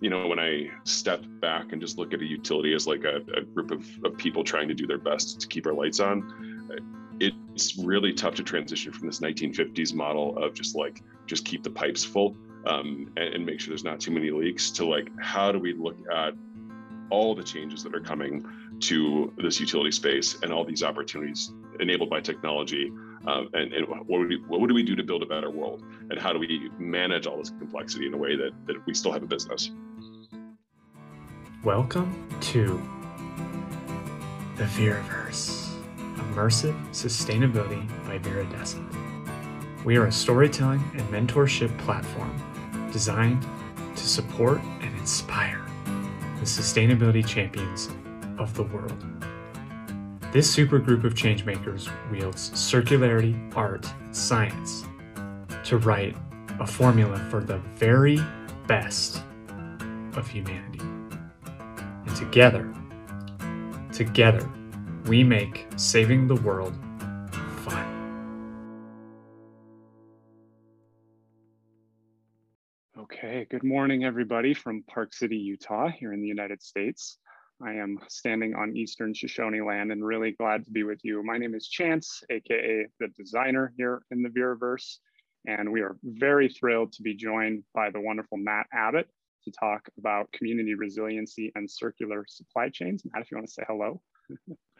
you know, when I step back and just look at a utility as like a, a group of, of people trying to do their best to keep our lights on, it's really tough to transition from this 1950s model of just like, just keep the pipes full um, and, and make sure there's not too many leaks to like, how do we look at all the changes that are coming to this utility space and all these opportunities enabled by technology um, and, and what, would we, what do we do to build a better world and how do we manage all this complexity in a way that, that we still have a business Welcome to the Veraverse, immersive sustainability by Viridescent. We are a storytelling and mentorship platform designed to support and inspire the sustainability champions of the world. This supergroup of changemakers wields circularity, art, science to write a formula for the very best of humanity. And together, together, we make saving the world Okay, good morning, everybody from Park City, Utah, here in the United States. I am standing on Eastern Shoshone land and really glad to be with you. My name is Chance, AKA the designer here in the Veraverse, and we are very thrilled to be joined by the wonderful Matt Abbott, to talk about community resiliency and circular supply chains. Matt, if you want to say hello.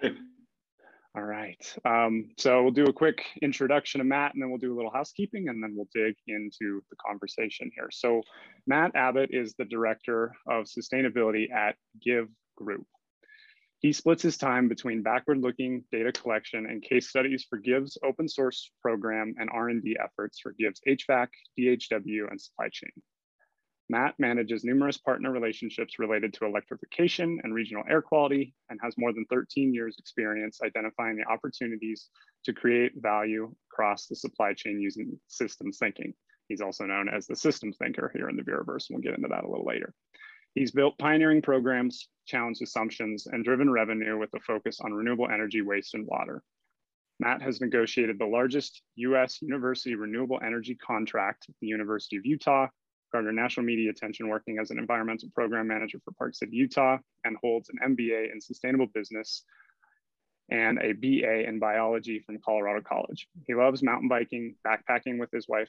All right. Um, so we'll do a quick introduction of Matt and then we'll do a little housekeeping and then we'll dig into the conversation here. So Matt Abbott is the Director of Sustainability at GIV Group. He splits his time between backward-looking data collection and case studies for GIV's open source program and R&D efforts for GIV's HVAC, DHW, and supply chain. Matt manages numerous partner relationships related to electrification and regional air quality and has more than 13 years experience identifying the opportunities to create value across the supply chain using systems thinking. He's also known as the systems thinker here in the Veraverse. We'll get into that a little later. He's built pioneering programs, challenged assumptions, and driven revenue with a focus on renewable energy, waste, and water. Matt has negotiated the largest US university renewable energy contract the University of Utah garnered national media attention working as an environmental program manager for Park City, Utah, and holds an MBA in sustainable business and a BA in biology from Colorado College. He loves mountain biking, backpacking with his wife,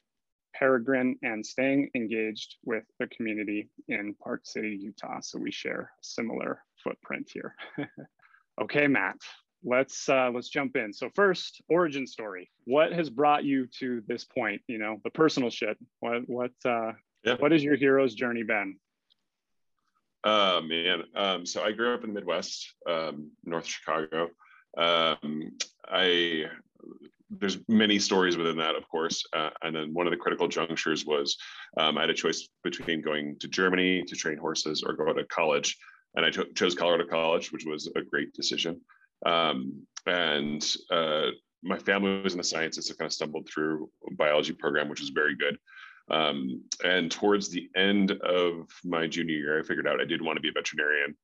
Peregrine, and staying engaged with the community in Park City, Utah. So we share a similar footprint here. okay, Matt, let's uh, let's jump in. So first, origin story. What has brought you to this point? You know, the personal shit. What what uh, yeah. What has your hero's journey been? Uh, man, um, so I grew up in the Midwest, um, North Chicago. Um, I there's many stories within that, of course. Uh, and then one of the critical junctures was um, I had a choice between going to Germany to train horses or go to college, and I chose Colorado College, which was a great decision. Um, and uh, my family was in the sciences, so kind of stumbled through biology program, which was very good. Um, and towards the end of my junior year, I figured out I did want to be a veterinarian.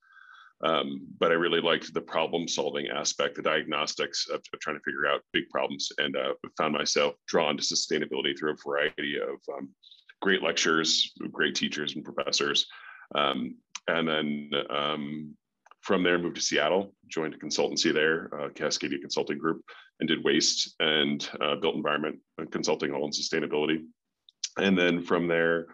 Um, but I really liked the problem solving aspect, the diagnostics of, of trying to figure out big problems, and uh, found myself drawn to sustainability through a variety of um, great lectures, great teachers and professors. Um, and then um, from there, moved to Seattle, joined a consultancy there, uh, Cascadia Consulting Group, and did waste and uh, built environment consulting all in sustainability and then from there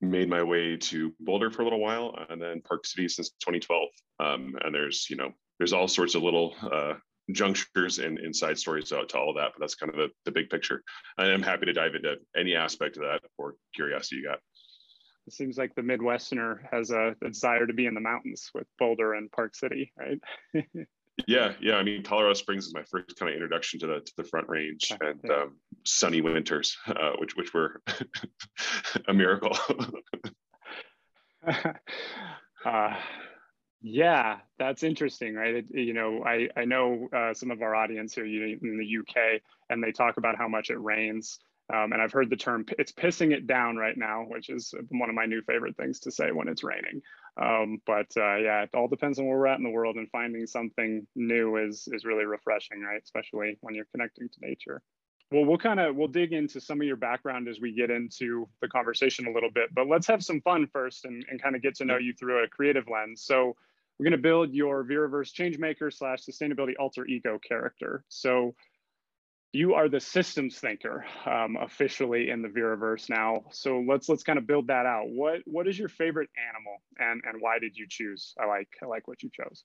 made my way to boulder for a little while and then park city since 2012 um, and there's you know there's all sorts of little uh, junctures and inside stories to, to all of that but that's kind of the, the big picture. And i'm happy to dive into any aspect of that or curiosity you got. It seems like the midwesterner has a, a desire to be in the mountains with boulder and park city right Yeah, yeah. I mean, Colorado Springs is my first kind of introduction to the to the Front Range and um, sunny winters, uh, which which were a miracle. uh, yeah, that's interesting, right? It, you know, I I know uh, some of our audience here in the UK, and they talk about how much it rains Um, and I've heard the term, it's pissing it down right now, which is one of my new favorite things to say when it's raining. Um, but uh, yeah, it all depends on where we're at in the world and finding something new is, is really refreshing, right? Especially when you're connecting to nature. Well, we'll kind of, we'll dig into some of your background as we get into the conversation a little bit, but let's have some fun first and, and kind of get to know you through a creative lens. So we're going to build your Veraverse changemaker slash sustainability alter ego character. So you are the systems thinker um, officially in the Veraverse now. So let's let's kind of build that out. What what is your favorite animal and and why did you choose? I like I like what you chose.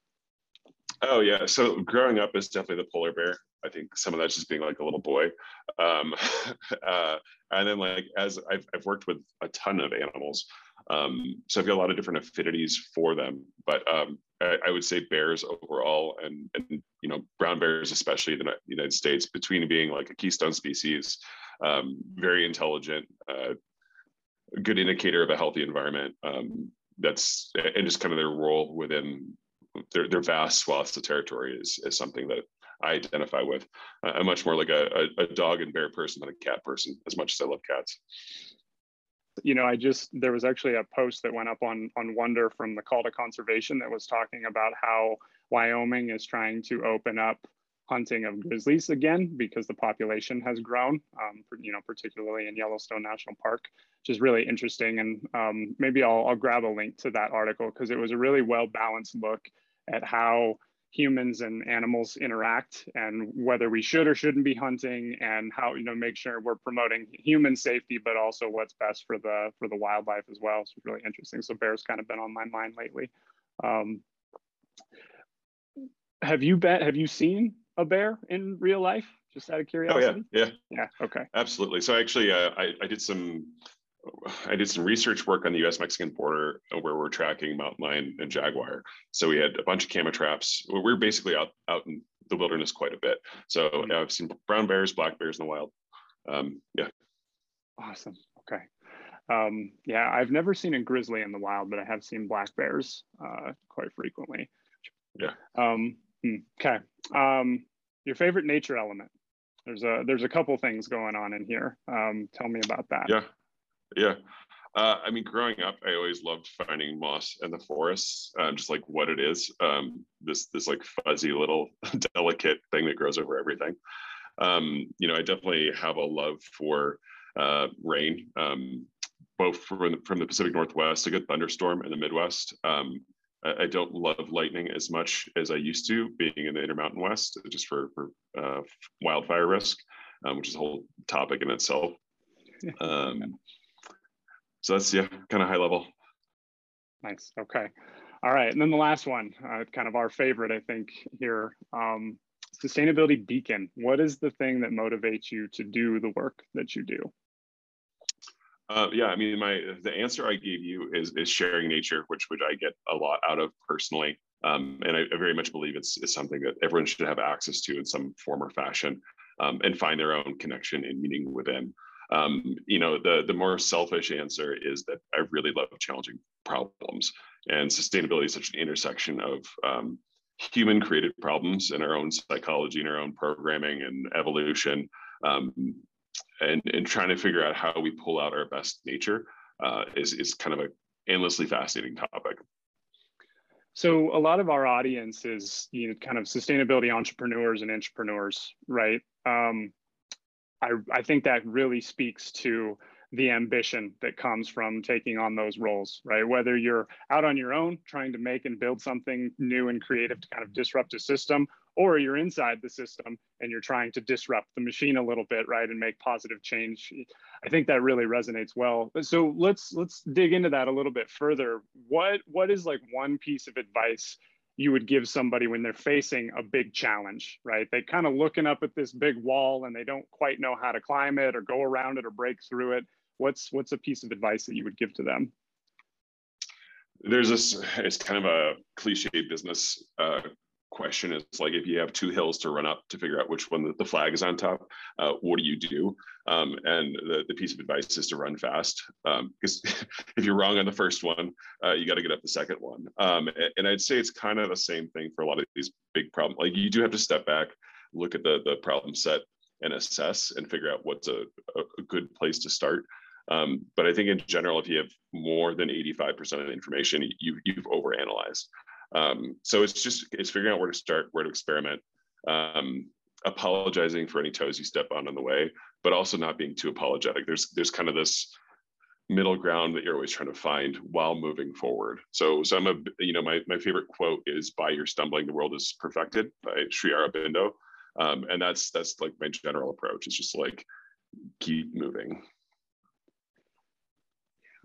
Oh yeah. So growing up is definitely the polar bear. I think some of that's just being like a little boy. Um, uh, and then like as I've I've worked with a ton of animals. Um, so I've got a lot of different affinities for them, but um, I, would say bears overall, and and you know brown bears especially in the United States, between being like a keystone species, um, very intelligent, uh, good indicator of a healthy environment. Um, that's and just kind of their role within their, their vast swaths of territory is is something that I identify with. I'm much more like a, a, a dog and bear person than a cat person, as much as I love cats you know, I just there was actually a post that went up on on Wonder from the Call to Conservation that was talking about how Wyoming is trying to open up hunting of grizzlies again because the population has grown, um, you know, particularly in Yellowstone National Park, which is really interesting. And um, maybe I'll, I'll grab a link to that article because it was a really well balanced look at how humans and animals interact and whether we should or shouldn't be hunting and how you know make sure we're promoting human safety but also what's best for the for the wildlife as well. So it's really interesting. So bears kind of been on my mind lately. Um, have you bet have you seen a bear in real life? Just out of curiosity oh yeah. yeah. Yeah. Okay. Absolutely. So actually uh, I, I did some I did some research work on the U.S. Mexican border where we're tracking mountain lion and jaguar. So we had a bunch of camera traps. We we're basically out out in the wilderness quite a bit. So mm-hmm. I've seen brown bears, black bears in the wild. Um, yeah. Awesome. Okay. Um, yeah, I've never seen a grizzly in the wild, but I have seen black bears uh, quite frequently. Yeah. Um, hmm, okay. Um, your favorite nature element? There's a there's a couple things going on in here. Um, tell me about that. Yeah. Yeah. Uh, I mean, growing up, I always loved finding moss in the forests, uh, just like what it is. Um, this this like fuzzy little delicate thing that grows over everything. Um, you know, I definitely have a love for uh, rain, um, both from the, from the Pacific Northwest, a good thunderstorm in the Midwest. Um, I, I, don't love lightning as much as I used to, being in the Intermountain West, just for, for uh, wildfire risk, um, which is a whole topic in itself. So that's yeah kind of high level. Nice okay. All right and then the last one uh, kind of our favorite i think here um, sustainability beacon. What is the thing that motivates you to do the work that you do? Uh, yeah, I mean, my the answer I gave you is is sharing nature, which which I get a lot out of personally, um, and I, I, very much believe it's, it's something that everyone should have access to in some form or fashion, um, and find their own connection and meaning within. Um, you know, the the more selfish answer is that I really love challenging problems, and sustainability is such an intersection of um, human created problems and our own psychology and our own programming and evolution, um, and and trying to figure out how we pull out our best nature uh, is is kind of a endlessly fascinating topic. So a lot of our audience is you know kind of sustainability entrepreneurs and entrepreneurs, right? Um, I, I think that really speaks to the ambition that comes from taking on those roles, right? Whether you're out on your own trying to make and build something new and creative to kind of disrupt a system, or you're inside the system and you're trying to disrupt the machine a little bit, right, and make positive change. I think that really resonates well. So let's let's dig into that a little bit further. What what is like one piece of advice you would give somebody when they're facing a big challenge, right? They kind of looking up at this big wall and they don't quite know how to climb it or go around it or break through it. What's what's a piece of advice that you would give to them? There's this. It's kind of a cliche business uh, question is like if you have two hills to run up to figure out which one the, flag is on top, uh, what do you do? Um, and the, the piece of advice is to run fast because um, if you're wrong on the first one, uh, you got to get up the second one. Um, and I'd say it's kind of the same thing for a lot of these big problems. Like you do have to step back, look at the the problem set, and assess and figure out what's a, a good place to start. Um, but I think in general, if you have more than 85% of the information, you, you've overanalyzed. Um, so it's just, it's figuring out where to start, where to experiment, um, apologizing for any toes you step on on the way, but also not being too apologetic. There's, there's kind of this middle ground that you're always trying to find while moving forward. So, so I'm a, you know, my, my favorite quote is by your stumbling, the world is perfected by Sri Aurobindo. Um, and that's, that's like my general approach. It's just like, keep moving.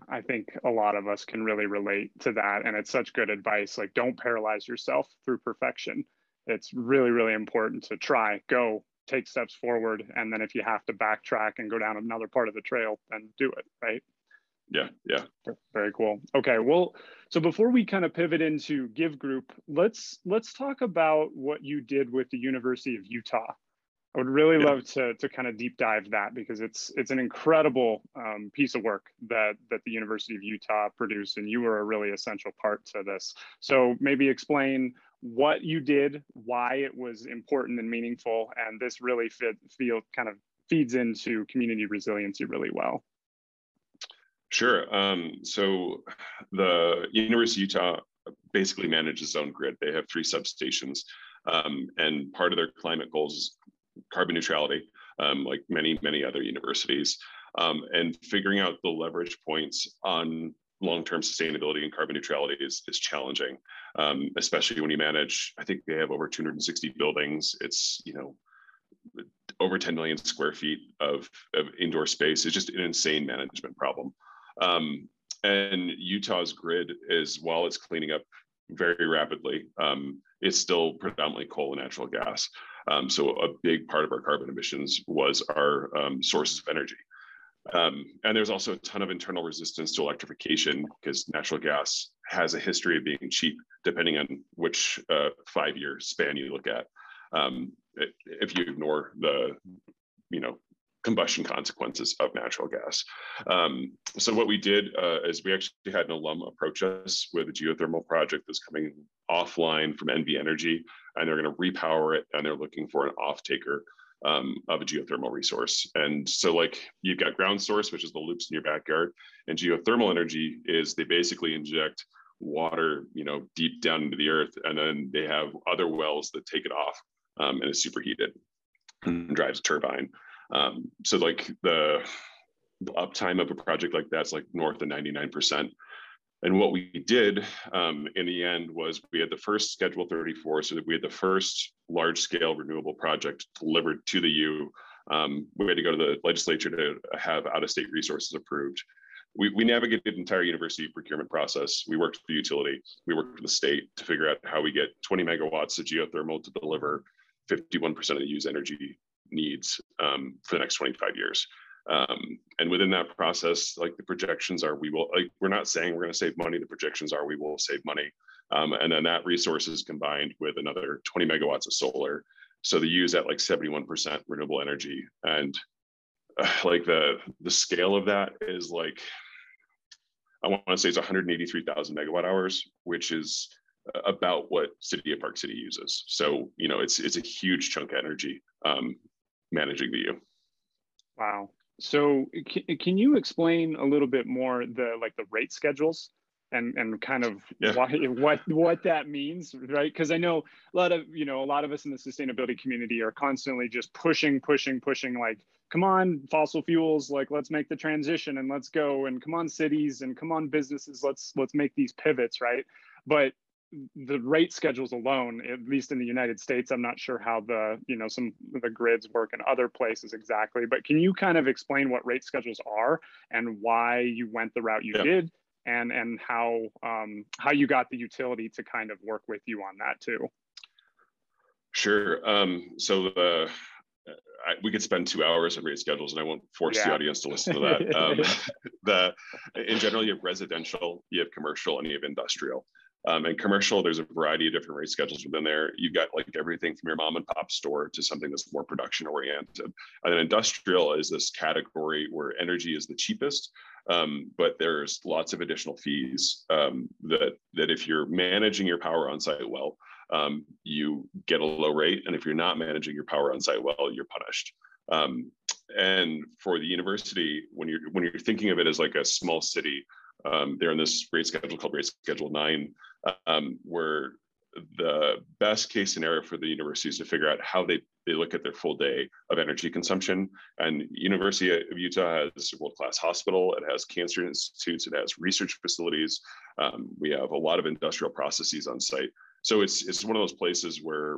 I think a lot of us can really relate to that. And it's such good advice. Like, don't paralyze yourself through perfection. It's really, really important to try, go, take steps forward. And then if you have to backtrack and go down another part of the trail, then do it, right? Yeah, yeah. Very cool. Okay, well, so before we kind of pivot into GIV Group, let's let's talk about what you did with the University of Utah. I would really yeah. love to, to kind of deep dive that because it's it's an incredible um, piece of work that that the University of Utah produced, and you were a really essential part to this. So maybe explain what you did, why it was important and meaningful, and this really fit feel kind of feeds into community resiliency really well. Sure. Um, so the University of Utah basically manages its own grid. They have three substations, um, and part of their climate goals carbon neutrality, um, like many, many other universities, um, and figuring out the leverage points on long-term sustainability and carbon neutrality is, is challenging, um, especially when you manage, I think they have over 260 buildings. It's, you know, over 10 million square feet of, of indoor space. It's just an insane management problem. Um, and Utah's grid is, while it's cleaning up very rapidly, um, it's still predominantly coal and natural gas. Um, so a big part of our carbon emissions was our um, sources of energy. Um, and there's also a ton of internal resistance to electrification because natural gas has a history of being cheap, depending on which uh, five-year span you look at. Um, if you ignore the, you know, combustion consequences of natural gas. Um, so what we did uh, is we actually had an alum approach us with a geothermal project that's coming offline from NV Energy, and they're going to repower it, and they're looking for an off-taker um, of a geothermal resource. And so like you've got ground source, which is the loops in your backyard, and geothermal energy is they basically inject water, you know, deep down into the earth, and then they have other wells that take it off um, and it's superheated and drives a turbine. Um, so like the, uptime of a project like that's like north of 99%. And what we did um, in the end was we had the first Schedule 34, so that we had the first large scale renewable project delivered to the U. Um, we had to go to the legislature to have out of state resources approved. We, we navigated the entire university procurement process. We worked with the utility, we worked with the state to figure out how we get 20 megawatts of geothermal to deliver 51% of the U's energy needs um, for the next 25 years. Um, and within that process, like the projections are, we will, like, we're not saying we're going to save money. The projections are, we will save money. Um, and then that resource is combined with another 20 megawatts of solar. So they use at like 71% renewable energy. And uh, like the, the scale of that is like, I want to say it's 183,000 megawatt hours, which is about what City of Park City uses. So, you know, it's, it's a huge chunk of energy. Um, managing the U. Wow. So can can you explain a little bit more the like the rate schedules and and kind of yeah. why, what what that means, right? Because I know a lot of you know a lot of us in the sustainability community are constantly just pushing, pushing, pushing. Like, come on, fossil fuels, like let's make the transition and let's go, and come on, cities, and come on, businesses, let's let's make these pivots, right? But the rate schedules alone, at least in the United States, I'm not sure how the you know some of the grids work in other places exactly. But can you kind of explain what rate schedules are and why you went the route you yeah. did, and and how um, how you got the utility to kind of work with you on that too? Sure. Um, so the I, we could spend two hours on rate schedules, and I won't force yeah. the audience to listen to that. Um, the in general, you have residential, you have commercial, and you have industrial. Um, and commercial, there's a variety of different rate schedules within there. You've got like everything from your mom and pop store to something that's more production oriented. And then industrial is this category where energy is the cheapest, um, but there's lots of additional fees um, that that if you're managing your power on site well, um, you get a low rate, and if you're not managing your power on site well, you're punished. Um, and for the university, when you're when you're thinking of it as like a small city, um, they're in this rate schedule called rate schedule nine, um, where the best case scenario for the university is to figure out how they, they look at their full day of energy consumption. And University of Utah has a world-class hospital, it has cancer institutes, it has research facilities. Um, we have a lot of industrial processes on site. So it's, it's one of those places where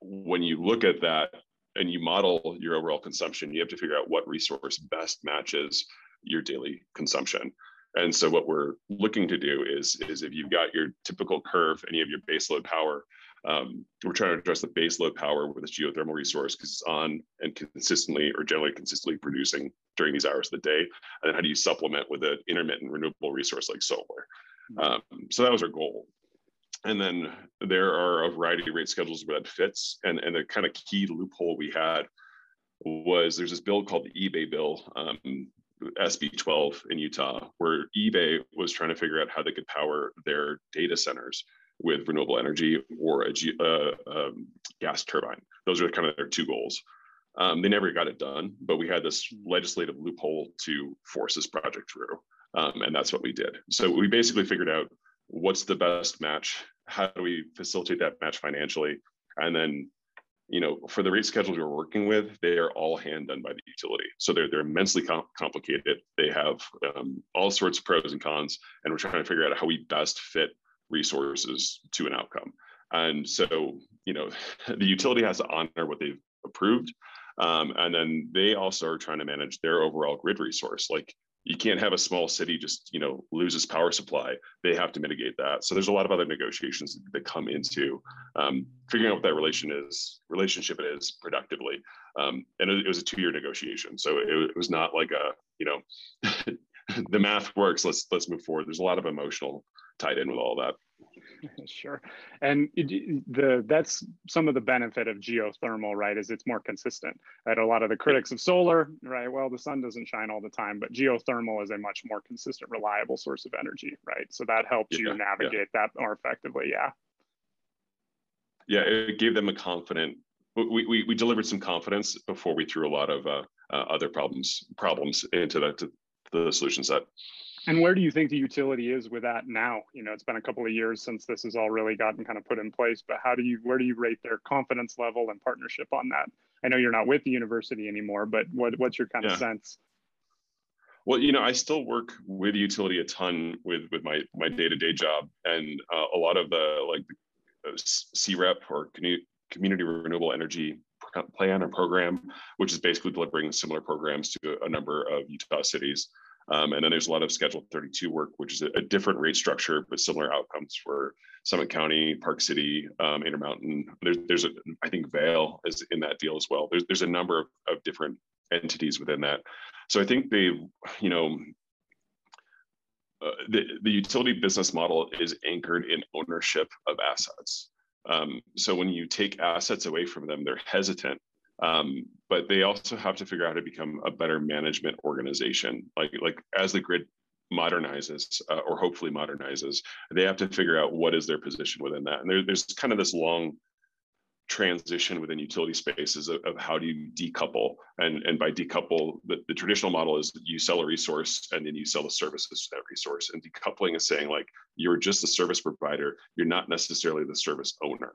when you look at that and you model your overall consumption, you have to figure out what resource best matches your daily consumption. And so what we're looking to do is, is if you've got your typical curve and you have your baseload power, um, we're trying to address the baseload power with this geothermal resource because it's on and consistently or generally consistently producing during these hours of the day. And then how do you supplement with an intermittent renewable resource like solar? Hmm. Um, so that was our goal. And then there are a variety of rate schedules where that fits. And, and the kind of key loophole we had was there's this bill called the eBay bill. Um, SB 12 in Utah, where eBay was trying to figure out how they could power their data centers with renewable energy or a uh, um, gas turbine. Those are kind of their two goals. Um, they never got it done, but we had this legislative loophole to force this project through. Um, and that's what we did. So we basically figured out what's the best match, how do we facilitate that match financially, and then you know, for the rate schedules we're working with, they are all hand done by the utility. So they're, they're immensely com complicated. They have um, all sorts of pros and cons, and we're trying to figure out how we best fit resources to an outcome. And so, you know, the utility has to honor what they've approved. Um, and then they also are trying to manage their overall grid resource. Like you can't have a small city just you know loses power supply. They have to mitigate that. So there's a lot of other negotiations that come into um, figuring out what that relation is relationship it is productively. Um, and it, it, was a two-year negotiation. So it, it was not like a you know the math works. Let's let's move forward. There's a lot of emotional tied in with all that sure. And the that's some of the benefit of geothermal, right? Is it's more consistent. Right? A lot of the critics of solar, right? Well, the sun doesn't shine all the time, but geothermal is a much more consistent, reliable source of energy, right? So that helps yeah, you navigate yeah. that more effectively. Yeah. Yeah, it gave them a confident. We, we, we delivered some confidence before we threw a lot of uh, uh, other problems problems into the, to the solution set. And where do you think the utility is with that now? You know, it's been a couple of years since this has all really gotten kind of put in place, but how do you, where do you rate their confidence level and partnership on that? I know you're not with the university anymore, but what, what's your kind yeah. of sense? Well, you know, I still work with utility a ton with with my my day to day job, and uh, a lot of the like CREP or community renewable energy plan or program, which is basically delivering similar programs to a number of Utah cities. Um, and then there's a lot of Schedule 32 work, which is a, a, different rate structure, but similar outcomes for Summit County, Park City, um, Intermountain. There's, there's a, I think Vail is in that deal as well. There's, there's a number of, of different entities within that. So I think they, you know, uh, the, the utility business model is anchored in ownership of assets. Um, so when you take assets away from them, they're hesitant um, but they also have to figure out how to become a better management organization. Like like as the grid modernizes uh, or hopefully modernizes, they have to figure out what is their position within that. And there, there's kind of this long transition within utility spaces of, of, how do you decouple and and by decouple the, the traditional model is you sell a resource and then you sell the services to that resource and decoupling is saying like you're just a service provider you're not necessarily the service owner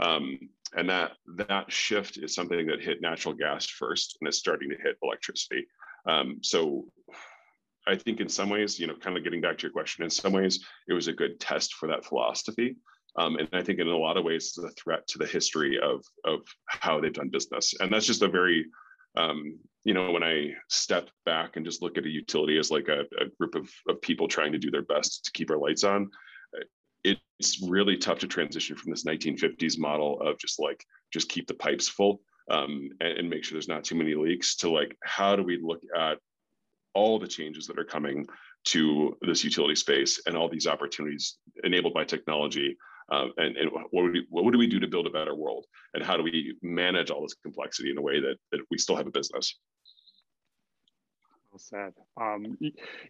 um, and that that shift is something that hit natural gas first, and it's starting to hit electricity. Um, so I think in some ways, you know, kind of getting back to your question, in some ways it was a good test for that philosophy. Um, and I think in a lot of ways it's a threat to the history of of how they've done business. And that's just a very um, you know, when I step back and just look at a utility as like a, a group of, of people trying to do their best to keep our lights on, it's really tough to transition from this 1950s model of just like just keep the pipes full um, and, and, make sure there's not too many leaks to like how do we look at all the changes that are coming to this utility space and all these opportunities enabled by technology um, and, and what, would we, what do we do to build a better world? And how do we manage all this complexity in a way that, that we still have a business? Well said. Um,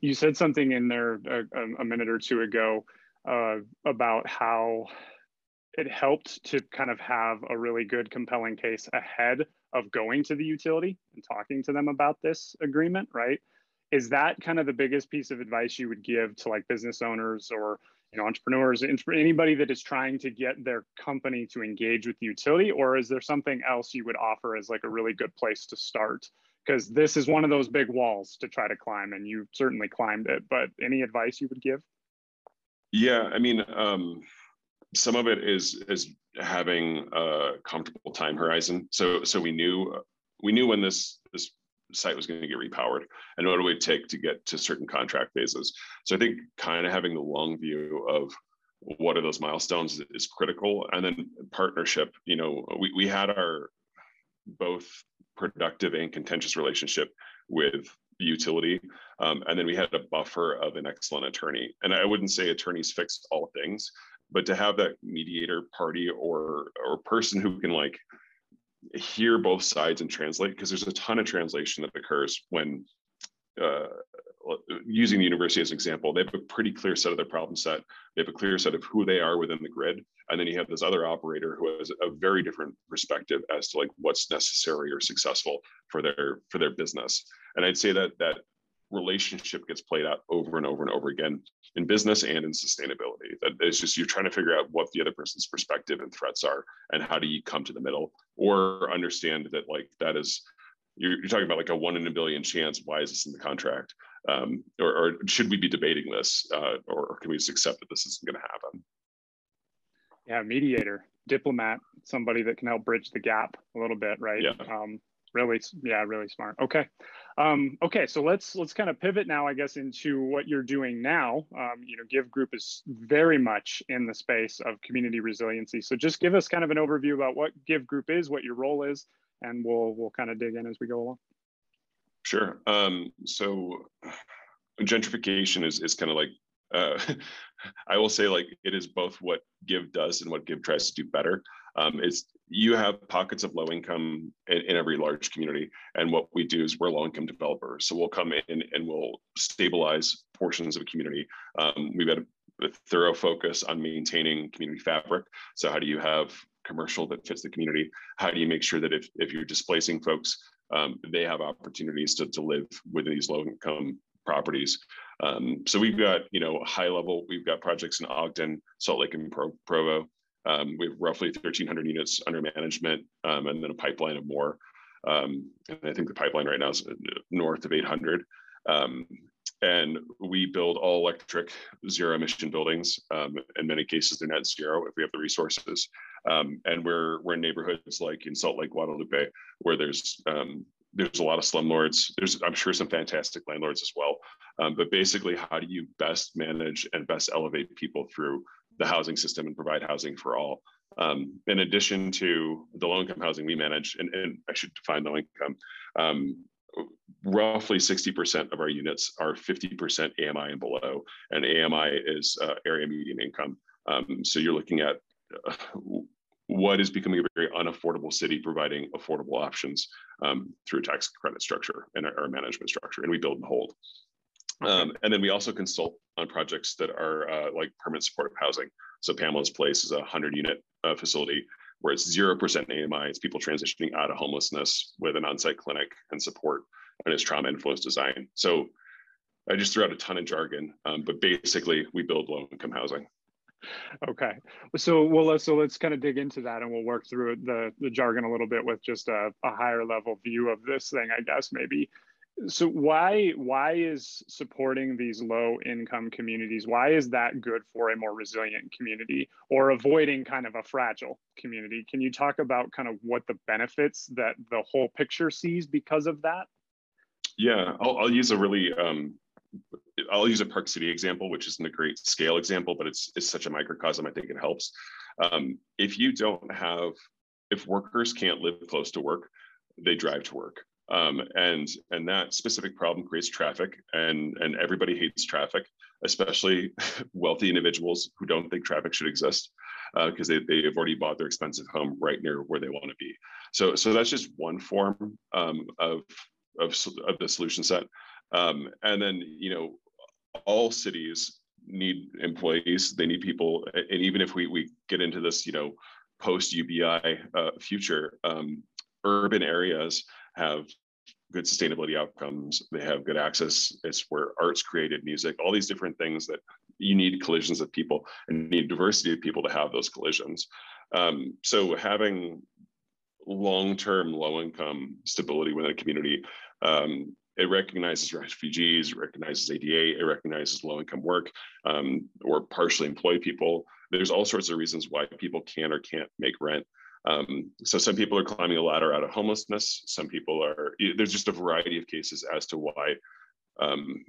you said something in there a, a minute or two ago uh, about how it helped to kind of have a really good compelling case ahead of going to the utility and talking to them about this agreement right? Is that kind of the biggest piece of advice you would give to like business owners or you know entrepreneurs anybody that is trying to get their company to engage with the utility? Or is there something else you would offer as like a really good place to start? Because this is one of those big walls to try to climb and you've certainly climbed it but any advice you would give yeah i mean um, some of it is is having a comfortable time horizon so so we knew we knew when this this site was going to get repowered and what it would take to get to certain contract phases. So I think kind of having the long view of what are those milestones is critical. And then partnership, you know, we, we had our both productive and contentious relationship with utility. Um, and then we had a buffer of an excellent attorney. And I wouldn't say attorneys fix all things, but to have that mediator party or or person who can like hear both sides and translate because there's a ton of translation that occurs when uh, using the university as an example, they have a pretty clear set of their problem set. They have a clear set of who they are within the grid. And then you have this other operator who has a very different perspective as to like what's necessary or successful for their for their business. And I'd say that that relationship gets played out over and over and over again in business and in sustainability. That it's just you're trying to figure out what the other person's perspective and threats are, and how do you come to the middle, or understand that like that is you're, you're talking about like a one in a billion chance. Why is this in the contract? Um, or, or, should we be debating this, uh, or can we just accept that this isn't going to happen? Yeah, mediator, diplomat, somebody that can help bridge the gap a little bit, right? Yeah. Um, really yeah really smart. Okay. Um, okay so let's let's kind of pivot now i guess into what you're doing now. Um, you know GIV Group is very much in the space of community resiliency. So just give us kind of an overview about what GIV Group is what your role is and we'll we'll kind of dig in as we go along. Sure. Um, so gentrification is is kind of like uh, I will say like it is both what GIV does and what GIV tries to do better. Um, is you have pockets of low income in, in, every large community, and what we do is we're low income developers. So we'll come in and we'll stabilize portions of a community. Um, we've got a, a thorough focus on maintaining community fabric. So how do you have commercial that fits the community? How do you make sure that if if you're displacing folks, um, they have opportunities to, to live within these low income properties. Um, so we've got, you know, high level, we've got projects in Ogden, Salt Lake, and Pro- Provo. Um, we have roughly 1,300 units under management, um, and then a pipeline of more. Um, and I think the pipeline right now is north of 800. Um, and we build all electric, zero emission buildings. Um, in many cases, they're net zero if we have the resources. and we're we're in neighborhoods like in Salt Lake, Guadalupe, where there's there's a lot of slumlords. There's, I'm sure, some fantastic landlords as well. Um, but basically, how do you best manage and best elevate people through the housing system and provide housing for all? Um, in addition to the low income housing we manage, and, and I should define low income, um, roughly 60% of our units are 50% AMI and below, and AMI is uh, area median income. Um, so you're looking at uh, what is becoming a very unaffordable city providing affordable options um, through tax credit structure and our, our, management structure and we build and hold. Um, and then we also consult on projects that are uh, like permanent supportive housing. So pamela's place is a 100 unit uh, facility where it's 0% ami it's people transitioning out of homelessness with an on-site clinic and support and it's trauma influence design. So i just threw out a ton of jargon um, but basically we build low income housing okay. So well let's so let's kind of dig into that and we'll work through the the jargon a little bit with just a, a higher level view of this thing i guess maybe. So why why is supporting these low income communities why is that good for a more resilient community or avoiding kind of a fragile community? Can you talk about kind of what the benefits that the whole picture sees because of that? Yeah i'll, I'll use a really um, I'll use a Park City example, which isn't a great scale example, but it's, it's such a microcosm. I think it helps. Um, if you don't have, if workers can't live close to work, they drive to work. Um, and and that specific problem creates traffic, and and everybody hates traffic, especially wealthy individuals who don't think traffic should exist because uh, they they have already bought their expensive home right near where they want to be. So so that's just one form um, of of of the solution set. Um, and then, you know, all cities need employees. They need people, and even if we we get into this, you know, post UBI uh, future, um, urban areas have good sustainability outcomes. They have good access. It's where art's created, music, all these different things that you need collisions of people and need diversity of people to have those collisions. Um, so having long-term low-income stability within a community, um, it recognizes refugees, it recognizes ADA, it recognizes low-income work um, or partially employed people. There's all sorts of reasons why people can or can't make rent. Um, so some people are climbing a ladder out of homelessness. Some people are, there's just a variety of cases as to why um,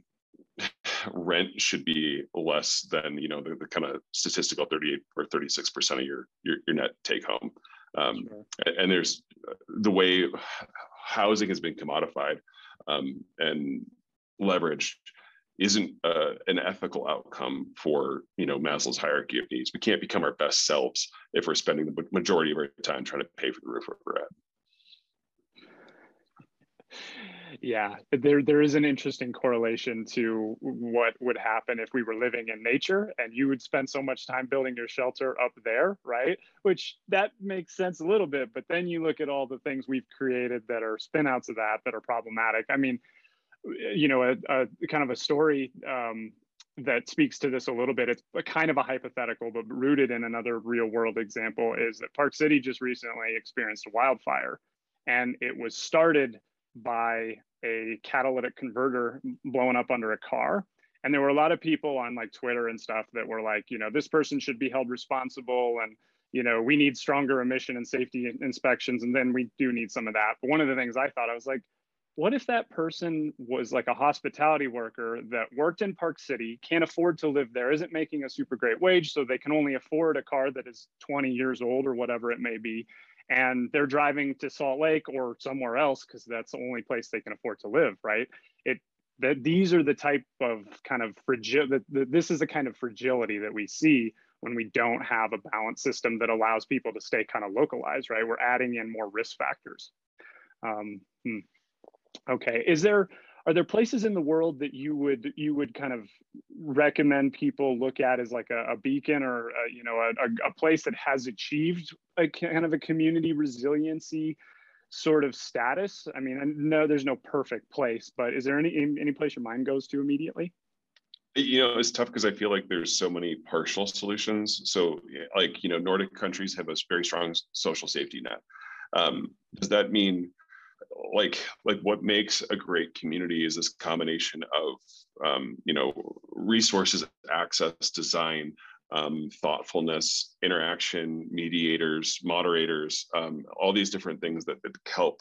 rent should be less than, you know, the, the, kind of statistical 38 or 36% of your, your, your net take home. Um, sure. And there's the way housing has been commodified um, and leveraged isn't uh, an ethical outcome for you know Maslow's hierarchy of needs. We can't become our best selves if we're spending the majority of our time trying to pay for the roof we're at. Yeah, there there is an interesting correlation to what would happen if we were living in nature and you would spend so much time building your shelter up there, right? Which that makes sense a little bit, but then you look at all the things we've created that are spinouts of that that are problematic. I mean, you know, a, a kind of a story um, that speaks to this a little bit. It's a kind of a hypothetical, but rooted in another real world example is that Park City just recently experienced a wildfire and it was started by a catalytic converter blowing up under a car. And there were a lot of people on like Twitter and stuff that were like, you know, this person should be held responsible and, you know, we need stronger emission and safety inspections. And then we do need some of that. But one of the things I thought, I was like, what if that person was like a hospitality worker that worked in Park City, can't afford to live there, isn't making a super great wage, so they can only afford a car that is 20 years old or whatever it may be. And they're driving to Salt Lake or somewhere else because that's the only place they can afford to live, right? It that these are the type of kind of fragile this is the kind of fragility that we see when we don't have a balance system that allows people to stay kind of localized, right? We're adding in more risk factors. Um, hmm. Okay. Is there are there places in the world that you would you would kind of recommend people look at as like a, a beacon or a, you know a, a, place that has achieved a kind of a community resiliency sort of status? I mean, I know there's no perfect place, but is there any any place your mind goes to immediately? You know, it's tough because I feel like there's so many partial solutions. So, like you know, Nordic countries have a very strong social safety net. Um, does that mean like like what makes a great community is this combination of um, you know resources access design um, thoughtfulness interaction mediators moderators um, all these different things that, that help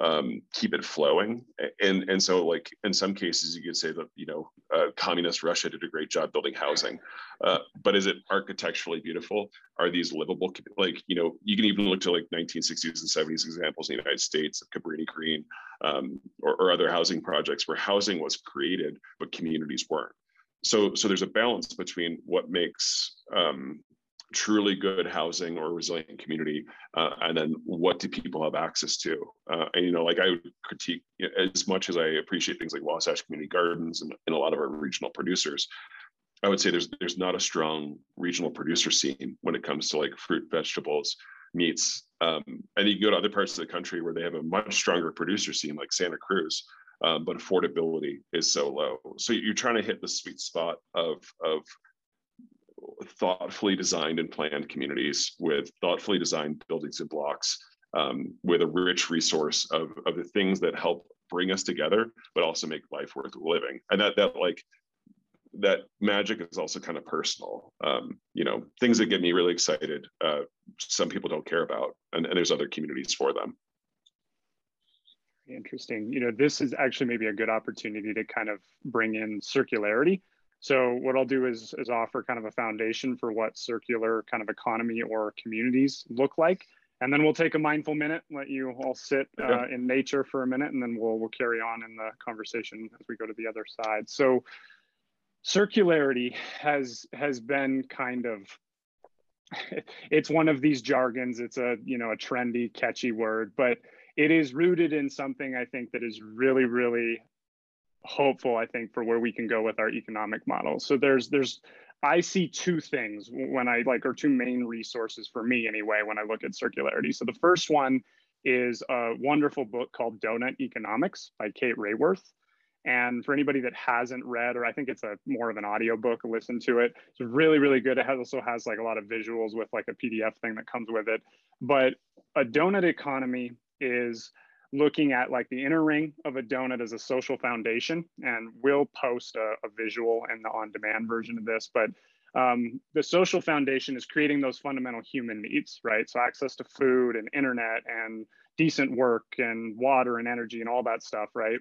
um, keep it flowing. And and so like in some cases you could say that you know uh, communist Russia did a great job building housing, uh, but is it architecturally beautiful? Are these livable? Like you know you can even look to like 1960s and 70s examples in the United States of Cabrini Green um, or, or other housing projects where housing was created but communities weren't. So so there's a balance between what makes um, truly good housing or resilient community uh, and then what do people have access to? Uh, and you know like i would critique you know, as much as i appreciate things like wasatch community gardens and, and a lot of our regional producers i would say there's there's not a strong regional producer scene when it comes to like fruit vegetables meats. Um, and you go to other parts of the country where they have a much stronger producer scene like santa cruz um, but affordability is so low. So you're trying to hit the sweet spot of of thoughtfully designed and planned communities with thoughtfully designed buildings and blocks um, with a rich resource of, of the things that help bring us together but also make life worth living. And that that like that magic is also kind of personal. Um, you know things that get me really excited uh, some people don't care about and, and there's other communities for them. Interesting. You know this is actually maybe a good opportunity to kind of bring in circularity so what I'll do is, is offer kind of a foundation for what circular kind of economy or communities look like. And then we'll take a mindful minute, let you all sit uh, in nature for a minute, and then we'll, we'll carry on in the conversation as we go to the other side. So circularity has, has been kind of, it's one of these jargons. It's a, you know, a trendy, catchy word, but it is rooted in something I think that is really, really hopeful, I think, for where we can go with our economic model. So there's there's I see two things when I like, or two main resources for me anyway, when I look at circularity. So the first one is a wonderful book called Doughnut Economics by Kate Raworth. And for anybody that hasn't read, or I think it's a more of an audio book, listen to it. It's really, really good. It has, also has like a lot of visuals with like a PDF thing that comes with it. But a donut economy is looking at like the inner ring of a donut as a social foundation. And we'll post a, a visual and the on-demand version of this, but um, the social foundation is creating those fundamental human needs, right? So access to food and internet and decent work and water and energy and all that stuff, right?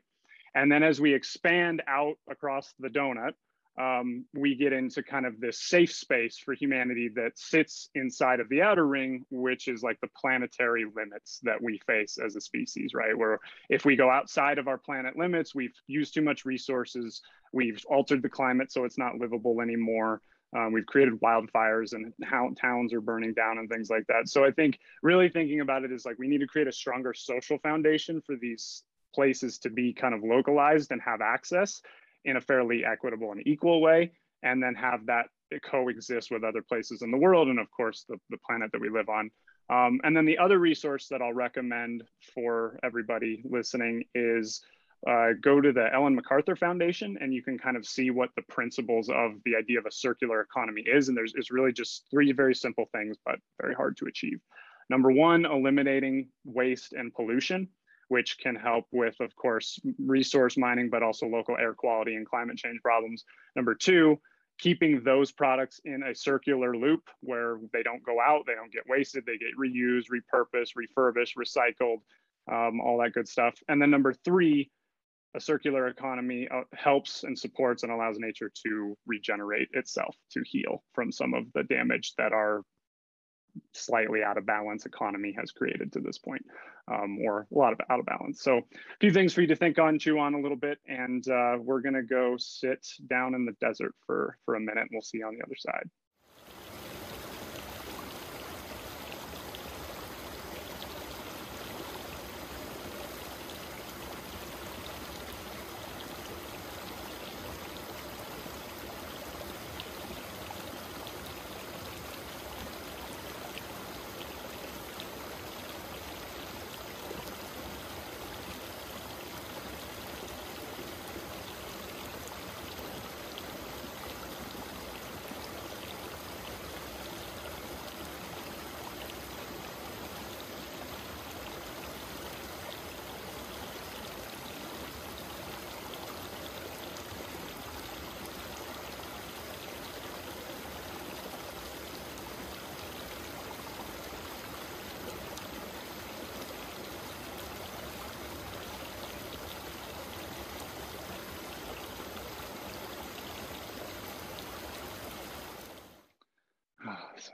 And then as we expand out across the donut, um, we get into kind of this safe space for humanity that sits inside of the outer ring, which is like the planetary limits that we face as a species, right? Where if we go outside of our planet limits, we've used too much resources, we've altered the climate so it's not livable anymore. Um, we've created wildfires and how towns are burning down and things like that. So I think really thinking about it is like we need to create a stronger social foundation for these places to be kind of localized and have access in a fairly equitable and equal way, and then have that coexist with other places in the world and of course the, the planet that we live on. Um, and then the other resource that I'll recommend for everybody listening is uh, go to the Ellen MacArthur Foundation and you can kind of see what the principles of the idea of a circular economy is. And there's it's really just three very simple things, but very hard to achieve. Number one, eliminating waste and pollution which can help with, of course, resource mining, but also local air quality and climate change problems. Number two, keeping those products in a circular loop where they don't go out, they don't get wasted, they get reused, repurposed, refurbished, recycled, um, all that good stuff. And then number three, a circular economy uh, helps and supports and allows nature to regenerate itself, to heal from some of the damage that our slightly out of balance economy has created to this point, um, or a lot of out of balance. So a few things for you to think on, chew on a little bit, and uh, we're gonna go sit down in the desert for, for a minute and we'll see you on the other side.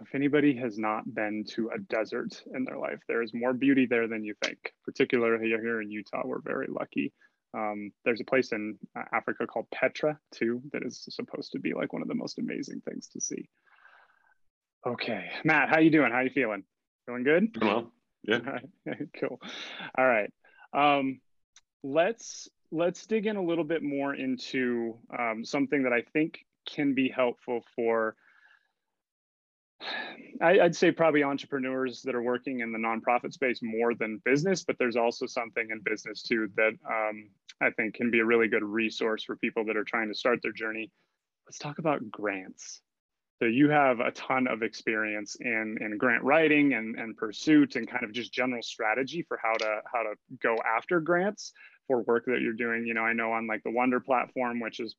If anybody has not been to a desert in their life, there is more beauty there than you think. Particularly here in Utah, we're very lucky. Um, there's a place in uh, Africa called Petra too that is supposed to be like one of the most amazing things to see. Okay, Matt, how you doing? How you feeling? Feeling good? Well, yeah. cool. All right. Um, let's let's dig in a little bit more into um, something that I think can be helpful for I, would say probably entrepreneurs that are working in the nonprofit space more than business, but there's also something in business too that um, I think can be a really good resource for people that are trying to start their journey. Let's talk about grants. So you have a ton of experience in, in grant writing and, and pursuit and kind of just general strategy for how to how to go after grants for work that you're doing. You know, I know on like the Wonder platform, which is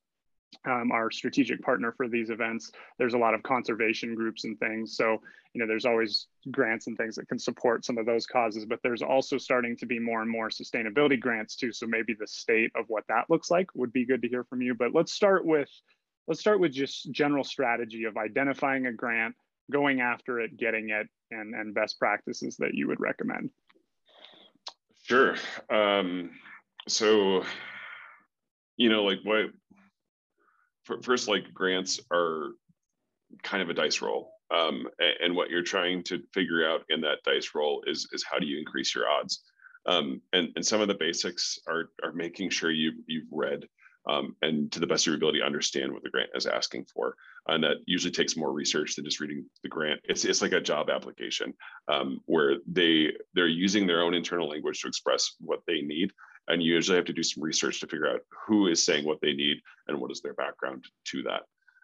um, our strategic partner for these events. There's a lot of conservation groups and things. So, you know, there's always grants and things that can support some of those causes, but there's also starting to be more and more sustainability grants too. So maybe the state of what that looks like would be good to hear from you. But let's start with let's start with just general strategy of identifying a grant, going after it, getting it, and, and best practices that you would recommend. Sure. Um, so, you know, like what first like grants are kind of a dice roll um, and what you're trying to figure out in that dice roll is is how do you increase your odds um, and and some of the basics are are making sure you you've read um, and to the best of your ability, understand what the grant is asking for. And that usually takes more research than just reading the grant. It's, it's like a job application um, where they they're using their own internal language to express what they need. And you usually have to do some research to figure out who is saying what they need and what is their background to that.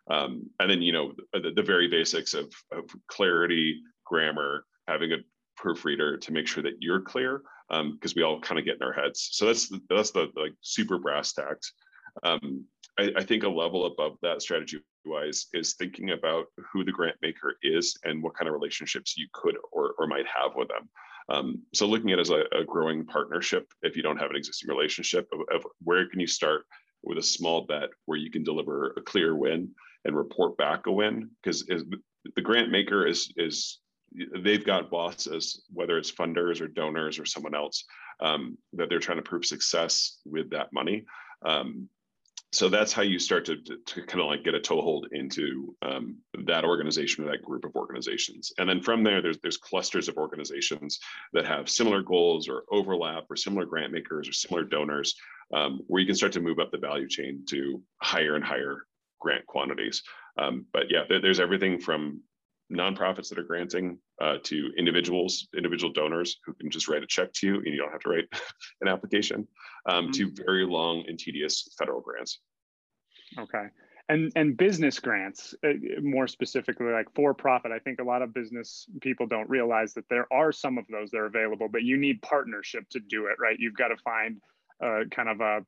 Um, and then, you know, the, the very basics of, of clarity, grammar, having a proofreader to make sure that you're clear because um, we all kind of get in our heads. So that's the, that's the like super brass tacks. Um, I, I, think a level above that strategy wise is thinking about who the grant maker is and what kind of relationships you could or, or might have with them. Um, so looking at it as a, a, growing partnership, if you don't have an existing relationship, of, of where can you start with a small bet where you can deliver a clear win and report back a win? Because the grant maker is is they've got bosses, whether it's funders or donors or someone else, um, that they're trying to prove success with that money. Um, so that's how you start to, to, to kind of like get a toehold into um, that organization or that group of organizations. And then from there, there's, there's clusters of organizations that have similar goals or overlap or similar grant makers or similar donors, um, where you can start to move up the value chain to higher and higher grant quantities. Um, but yeah, there, there's everything from nonprofits that are granting uh, to individuals, individual donors who can just write a check to you and you don't have to write an application, um, mm-hmm. to very long and tedious federal grants. Okay. And, and business grants, uh, more specifically, like for profit, I think a lot of business people don't realize that there are some of those that are available, but you need partnership to do it, right? You've got to find uh, kind of a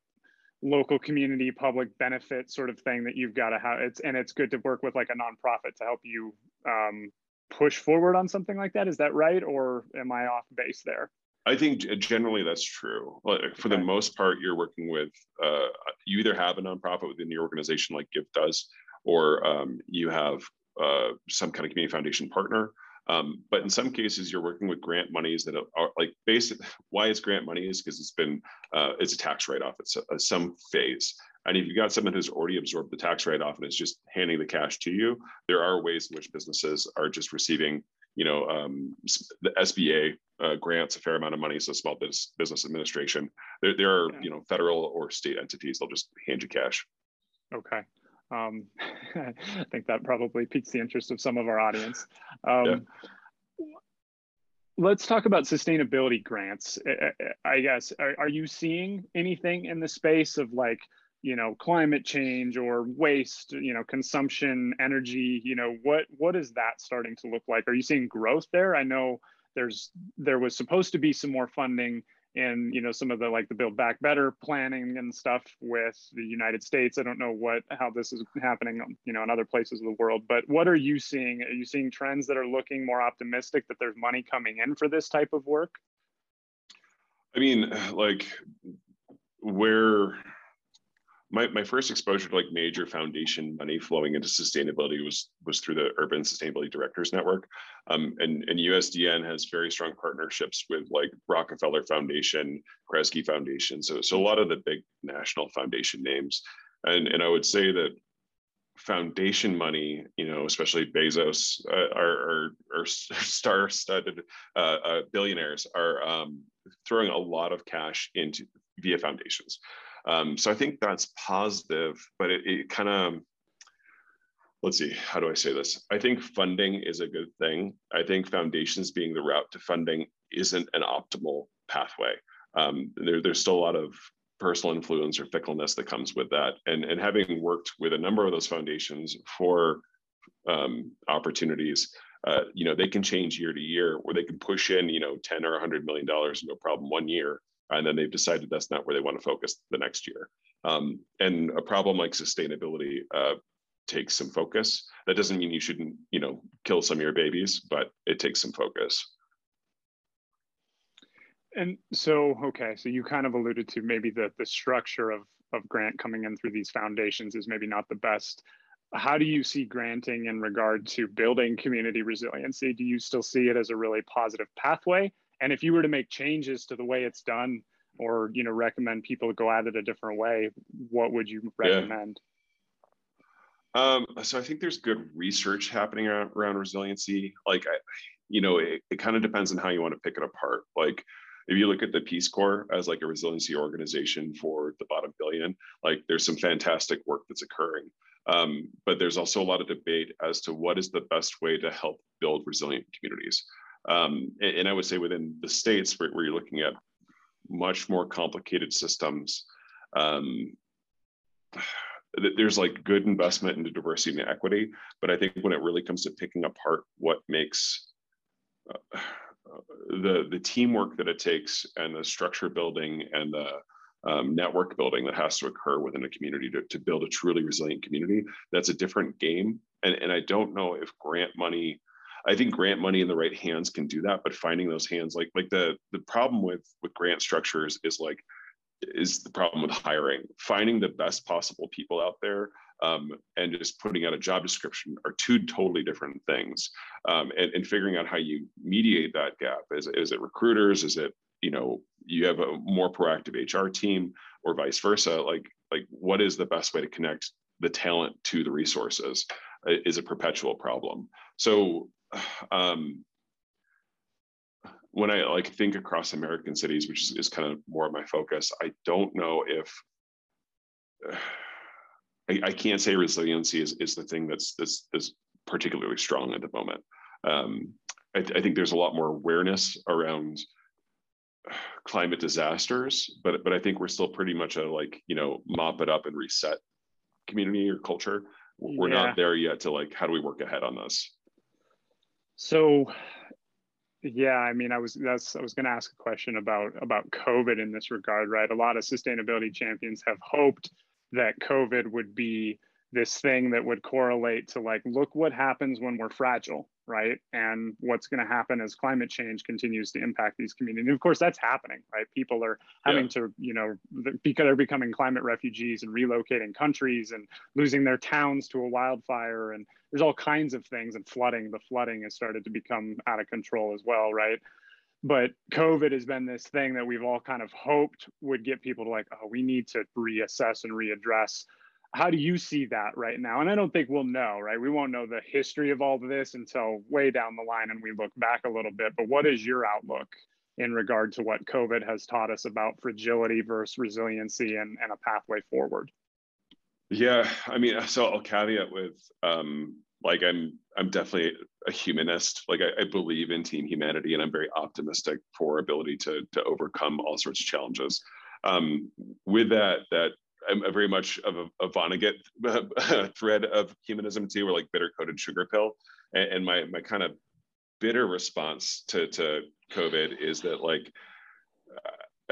local community public benefit sort of thing that you've got to have it's and it's good to work with like a nonprofit to help you um, push forward on something like that. Is that right or am i off base there? I think generally that's true. For the most part you're working with uh, you either have a nonprofit within your organization like GIV does or um, you have uh, some kind of community foundation partner um, but in some cases, you're working with grant monies that are, like basic. Why it's grant money is because it's been uh, it's a tax write off at some phase. And if you've got someone who's already absorbed the tax write off and is just handing the cash to you, there are ways in which businesses are just receiving, you know, um, the SBA uh, grants a fair amount of money. So Small Business Business Administration, there, there are yeah. you know federal or state entities. They'll just hand you cash. Okay. Um, I think that probably piques the interest of some of our audience. Um, yeah. Let's talk about sustainability grants. I guess, are, are you seeing anything in the space of like, you know, climate change or waste, you know, consumption, energy, you know, what, what is that starting to look like? Are you seeing growth there? I know there's, there was supposed to be some more funding in you know some of the like the build back better planning and stuff with the united states. I don't know what how this is happening um, you know in other places of the world but what are you seeing? Are you seeing trends that are looking more optimistic that there's money coming in for this type of work? I mean like where my, my first exposure to like major foundation money flowing into sustainability was was through the urban sustainability directors network. Um, and, and usdn has very strong partnerships with like rockefeller foundation kresge foundation. So so a lot of the big national foundation names. And and i would say that foundation money you know especially bezos uh, are star-studded uh, uh, billionaires are um, throwing a lot of cash into via foundations um, so I think that's positive, but it, it kind of, let's see, how do I say this? I think funding is a good thing. I think foundations being the route to funding isn't an optimal pathway. Um, there, there's still a lot of personal influence or fickleness that comes with that. And, and having worked with a number of those foundations for um, opportunities, uh, you know, they can change year to year where they can push in, you know, 10 or 100 million dollars, no problem one year and then they've decided that's not where they want to focus the next year. Um, and a problem like sustainability uh, takes some focus. That doesn't mean you shouldn't, you know, kill some of your babies, but it takes some focus. And so, okay, so you kind of alluded to maybe the the structure of of grant coming in through these foundations is maybe not the best. How do you see granting in regard to building community resiliency? Do you still see it as a really positive pathway? And if you were to make changes to the way it's done or, you know, recommend people go at it a different way, what would you recommend? Yeah. Um, so I think there's good research happening around, around resiliency. Like, I, you know, it, it kind of depends on how you want to pick it apart. Like, if you look at the Peace Corps as like a resiliency organization for the bottom billion. Like there's some fantastic work that's occurring. Um, but there's also a lot of debate as to what is the best way to help build resilient communities. Um, and, and, I would say within the states where, where, you're looking at much more complicated systems, um, there's like good investment into diversity and equity. But I think when it really comes to picking apart what makes uh, the the teamwork that it takes and the structure building and the um, network building that has to occur within a community to, to build a truly resilient community that's a different game and, and i don't know if grant money i think grant money in the right hands can do that but finding those hands like like the the problem with with grant structures is like is the problem with hiring finding the best possible people out there um, and just putting out a job description are two totally different things. Um, and, and, figuring out how you mediate that gap. Is, is it recruiters? Is it, you know, you have a more proactive HR team or vice versa? Like, like what is the best way to connect the talent to the resources is a perpetual problem. So um, when I like think across American cities, which is, is kind of more of my focus, I don't know if I, I, can't say resiliency is, is the thing that's, that's, that's particularly strong at the moment. Um, I, I, think there's a lot more awareness around climate disasters, but but I think we're still pretty much a like you know mop it up and reset community or culture. We're yeah. not there yet to like how do we work ahead on this. So yeah, I mean, I was that's I was going to ask a question about about COVID in this regard, right? A lot of sustainability champions have hoped that COVID would be this thing that would correlate to like, look what happens when we're fragile, right? And what's going to happen as climate change continues to impact these communities. And of course, that's happening, right? People are having yeah. to, you know, because they're becoming climate refugees and relocating countries and losing their towns to a wildfire. And there's all kinds of things and flooding. The flooding has started to become out of control as well, right? but covid has been this thing that we've all kind of hoped would get people to like oh we need to reassess and readdress how do you see that right now? And i don't think we'll know right? We won't know the history of all of this until way down the line and we look back a little bit. But what is your outlook in regard to what covid has taught us about fragility versus resiliency and, and a pathway forward? Yeah i mean so i'll caveat with um, like i'm i'm definitely a humanist. Like I, I, believe in team humanity and i'm very optimistic for ability to to overcome all sorts of challenges. Um, with that that i'm a very much of a, a vonnegut thread of humanism too or like bitter coated sugar pill and, and my my kind of bitter response to to covid is that like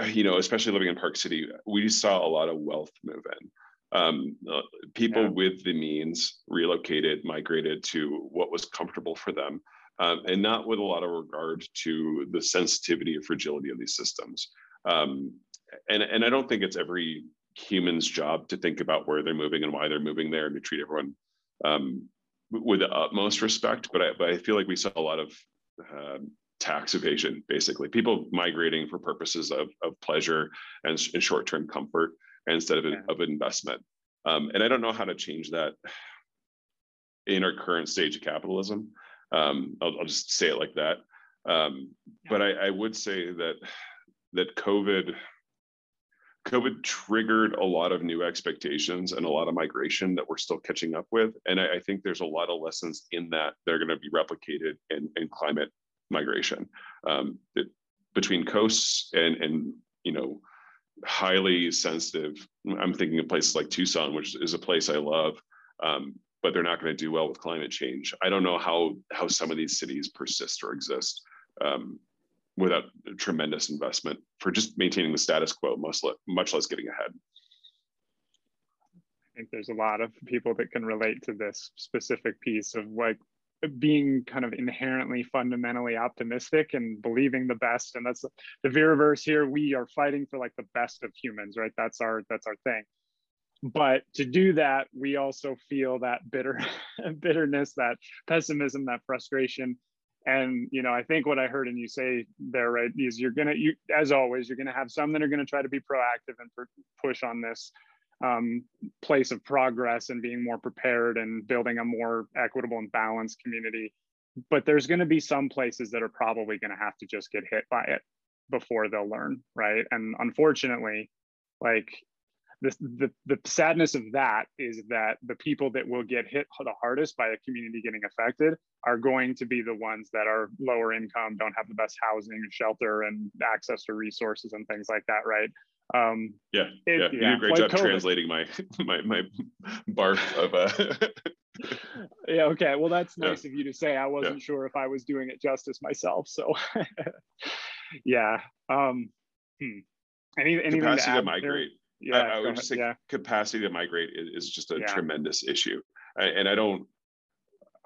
uh, you know especially living in park city we saw a lot of wealth move in um, uh, people yeah. with the means relocated, migrated to what was comfortable for them, um, and not with a lot of regard to the sensitivity or fragility of these systems. Um, and, and I don't think it's every human's job to think about where they're moving and why they're moving there and to treat everyone um, with the utmost respect. But I, but I feel like we saw a lot of uh, tax evasion, basically, people migrating for purposes of, of pleasure and, and short term comfort instead of, yeah. of investment. Um, and I don't know how to change that in our current stage of capitalism. Um, I'll, I'll, just say it like that. Um, yeah. But I, I, would say that that COVID COVID triggered a lot of new expectations and a lot of migration that we're still catching up with. And I, I think there's a lot of lessons in that that are going to be replicated in, in climate migration um, it, between coasts and and you know highly sensitive. I'm thinking of places like Tucson, which is a place I love, um, but they're not going to do well with climate change. I don't know how how some of these cities persist or exist um, without a tremendous investment for just maintaining the status quo, much less, much less getting ahead. I think there's a lot of people that can relate to this specific piece of like being kind of inherently fundamentally optimistic and believing the best and that's the veraverse here. We are fighting for like the best of humans right? That's our that's our thing. But to do that we also feel that bitter bitterness that pessimism that frustration and you know i think what i heard and you say there right is you're gonna you as always you're gonna have some that are gonna try to be proactive and push on this um, place of progress and being more prepared and building a more equitable and balanced community. But there's going to be some places that are probably going to have to just get hit by it before they'll learn, right? And unfortunately, like the, the, the sadness of that is that the people that will get hit the hardest by a community getting affected are going to be the ones that are lower income, don't have the best housing, and shelter, and access to resources and things like that, right? Um, yeah, it, yeah, you yeah, did a great like job COVID. translating my my my barf of a. yeah, okay. Well, that's nice yeah. of you to say. I wasn't yeah. sure if I was doing it justice myself. So yeah. Um hmm. Any, anything capacity to, to migrate. There? Yeah, I, I would just say yeah. capacity to migrate is, just a tremendous issue. And I don't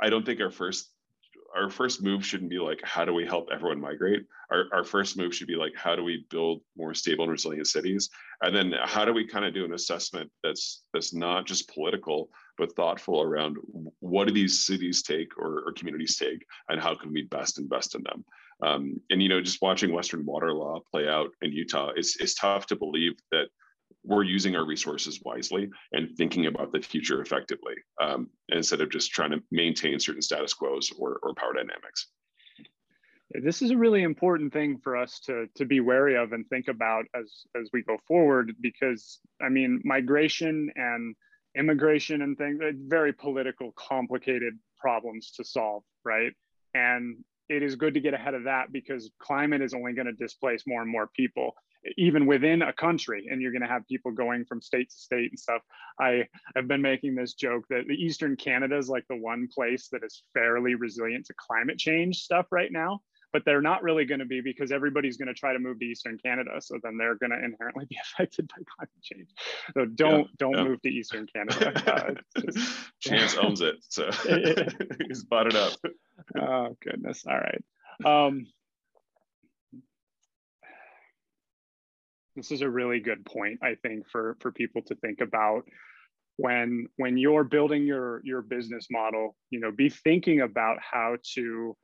I don't think our first our first move shouldn't be like how do we help everyone migrate? Our, our first move should be like how do we build more stable and resilient cities? And then how do we kind of do an assessment that's that's not just political but thoughtful around what do these cities take or, or communities take and how can we best invest in them? Um, and you know just watching western water law play out in utah it's, it's tough to believe that we're using our resources wisely and thinking about the future effectively um, instead of just trying to maintain certain status quos or, or power dynamics. This is a really important thing for us to, to be wary of and think about as, as we go forward, because I mean, migration and immigration and things, very political, complicated problems to solve, right? And it is good to get ahead of that because climate is only going to displace more and more people even within a country and you're going to have people going from state to state and stuff. I have been making this joke that the eastern canada is like the one place that is fairly resilient to climate change stuff right now but they're not really going to be because everybody's going to try to move to eastern canada so then they're going to inherently be affected by climate change. So don't yeah, don't yeah. move to eastern canada. Uh, just, chance owns it so he's bought it up. Oh goodness. All right. Um, this is a really good point i think for for people to think about. When when you're building your your business model you know be thinking about how to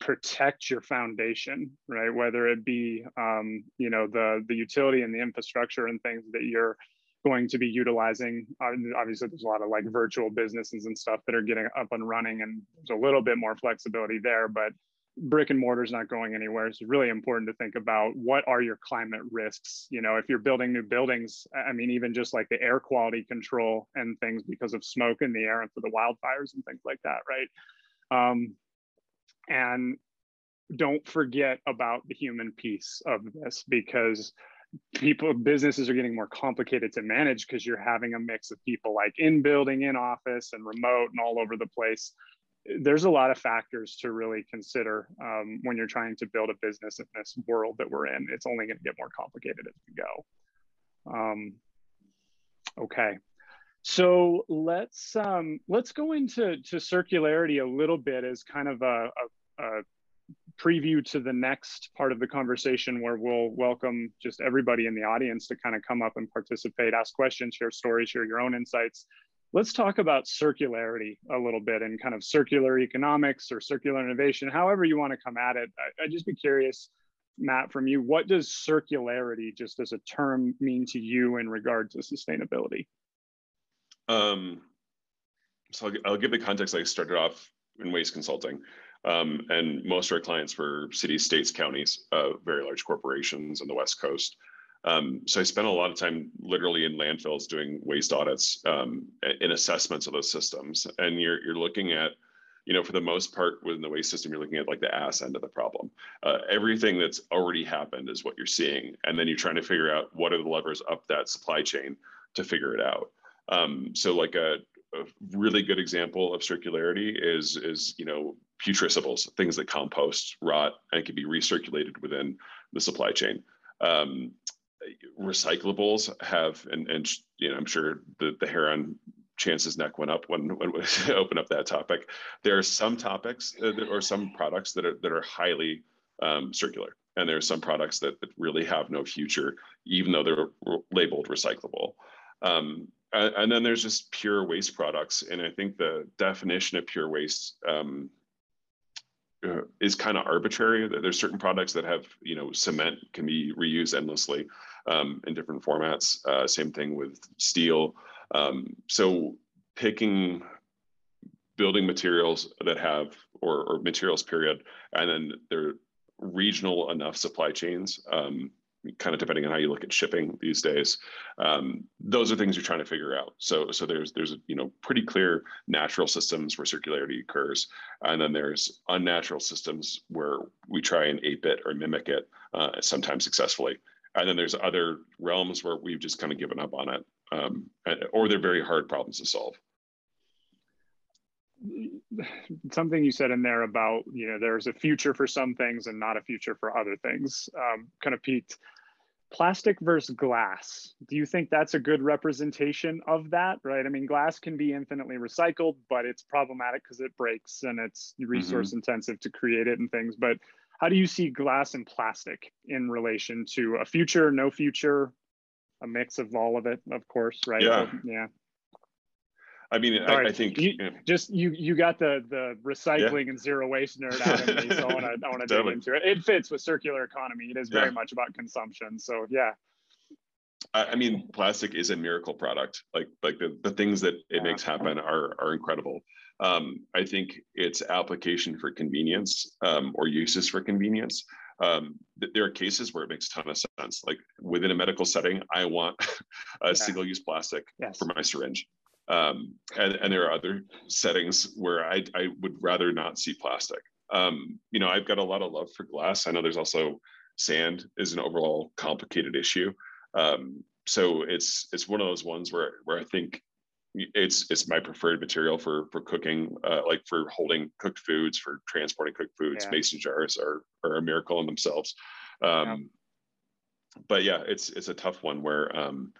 protect your foundation right? Whether it be um, you know the the utility and the infrastructure and things that you're going to be utilizing. Obviously there's a lot of like virtual businesses and stuff that are getting up and running and there's a little bit more flexibility there but brick and mortar is not going anywhere. It's really important to think about what are your climate risks. You know, if you're building new buildings, I mean, even just like the air quality control and things because of smoke in the air and for the wildfires and things like that, right? Um, and don't forget about the human piece of this because people businesses are getting more complicated to manage because you're having a mix of people like in building in office and remote and all over the place there's a lot of factors to really consider um, when you're trying to build a business in this world that we're in. It's only going to get more complicated as we go. Um, okay, so let's um, let's go into to circularity a little bit as kind of a, a, a preview to the next part of the conversation where we'll welcome just everybody in the audience to kind of come up and participate, ask questions, share stories, share your own insights, let's talk about circularity a little bit and kind of circular economics or circular innovation, however you want to come at it. I, would just be curious, Matt, from you, what does circularity just as a term mean to you in regard to sustainability? Um, so I'll, I'll give the context. I started off in waste consulting. Um, and most of our clients were cities, states, counties, uh, very large corporations on the West Coast. Um, so I spent a lot of time literally in landfills doing waste audits um, in assessments of those systems. And you're, you're looking at, you know, for the most part within the waste system, you're looking at like the ass end of the problem. Uh, everything that's already happened is what you're seeing. And then you're trying to figure out what are the levers up that supply chain to figure it out. Um, so like a, a really good example of circularity is, is, you know, putrescibles, things that compost, rot, and can be recirculated within the supply chain. Um, recyclables have, and, and you know, I'm sure the, the hair on Chance's neck went up when, when we open up that topic. There are some topics uh, or some products that are, that are highly um, circular. And there are some products that, that really have no future, even though they're labeled recyclable. Um, and, and, then there's just pure waste products. And I think the definition of pure waste um, uh, is kind of arbitrary. There's certain products that have, you know, cement can be reused endlessly um, in different formats. Uh, same thing with steel. Um, so picking building materials that have, or, or, materials period, and then they're regional enough supply chains um, kind of depending on how you look at shipping these days. Um, those are things you're trying to figure out. So, so there's there's you know pretty clear natural systems where circularity occurs, and then there's unnatural systems where we try and ape it or mimic it, uh, sometimes successfully. And then there's other realms where we've just kind of given up on it, um, or they're very hard problems to solve something you said in there about you know there's a future for some things and not a future for other things. Um, kind of peaked plastic versus glass. Do you think that's a good representation of that right? I mean glass can be infinitely recycled but it's problematic because it breaks and it's resource mm-hmm. intensive to create it and things. But how do you see glass and plastic in relation to a future no future a mix of all of it of course right? Yeah. Yeah I mean, I, I, think you, yeah. just you you got the the recycling yeah. and zero waste nerd out of me, so I want to I want to dig into it. It fits with circular economy. It is very yeah. much about consumption. So yeah. I, mean, plastic is a miracle product. Like like the, the things that it makes happen are are incredible. Um, I think its application for convenience um, or uses for convenience. Um, there are cases where it makes a ton of sense. Like within a medical setting, I want a single-use plastic yes. for my syringe. Um, and, and there are other settings where I, I would rather not see plastic. Um, you know, I've got a lot of love for glass. I know there's also sand is an overall complicated issue. Um, so it's it's one of those ones where where I think it's it's my preferred material for for cooking, uh, like for holding cooked foods, for transporting cooked foods. Yeah. Mason jars are are a miracle in themselves. Um, yeah. But yeah, it's it's a tough one where um,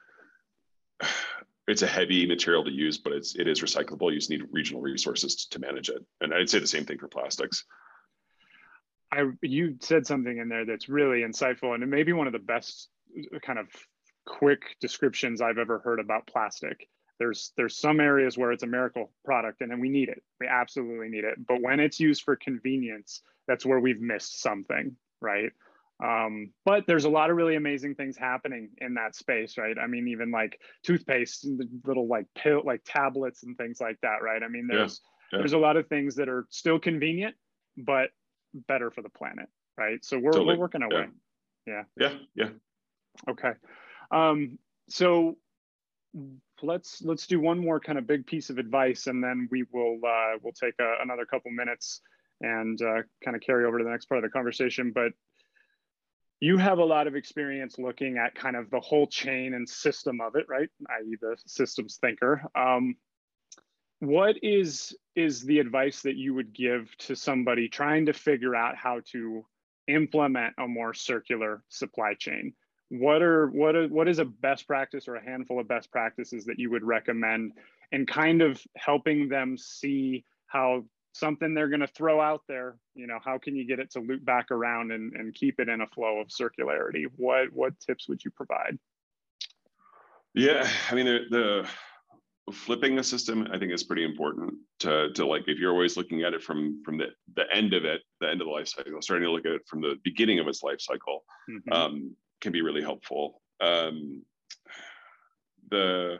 it's a heavy material to use, but it's it is recyclable. You just need regional resources to manage it. And I'd say the same thing for plastics. I you said something in there that's really insightful, and it may be one of the best uh, kind of quick descriptions I've ever heard about plastic. There's there's some areas where it's a miracle product, and then we need it. We absolutely need it. But when it's used for convenience, that's where we've missed something, right? Um, but there's a lot of really amazing things happening in that space, right? I mean, even like toothpaste and little like pill, like tablets and things like that, right? I mean, there's yeah, yeah. there's a lot of things that are still convenient, but better for the planet, right? So we're totally. we're working our yeah. way. Yeah. Yeah. Yeah. Okay. Um, so let's let's do one more kind of big piece of advice, and then we will uh, we'll take a, another couple minutes and uh, kind of carry over to the next part of the conversation. But you have a lot of experience looking at kind of the whole chain and system of it, right? I.e., the systems thinker. Um, what is is the advice that you would give to somebody trying to figure out how to implement a more circular supply chain? What are what are what is a best practice or a handful of best practices that you would recommend, and kind of helping them see how something they're going to throw out there you know how can you get it to loop back around and, and keep it in a flow of circularity? What what tips would you provide? Yeah i mean the, the flipping the system i think is pretty important to, to like if you're always looking at it from from the, the end of it the end of the life cycle starting to look at it from the beginning of its life cycle mm-hmm. um, can be really helpful. Um, the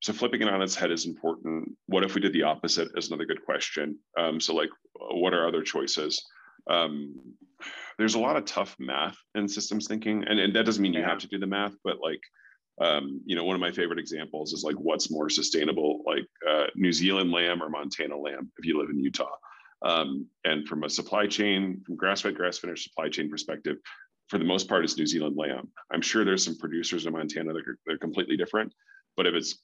so flipping it on its head is important. What if we did the opposite is another good question. Um, so like, what are other choices? Um, there's a lot of tough math in systems thinking, and, and that doesn't mean you have to do the math, but like, um, you know, one of my favorite examples is like, what's more sustainable, like uh, New Zealand lamb or Montana lamb if you live in Utah. Um, and from a supply chain, from grass-fed, grass-finished supply chain perspective, for the most part, it's New Zealand lamb. I'm sure there's some producers in Montana that are, that are completely different, but if it's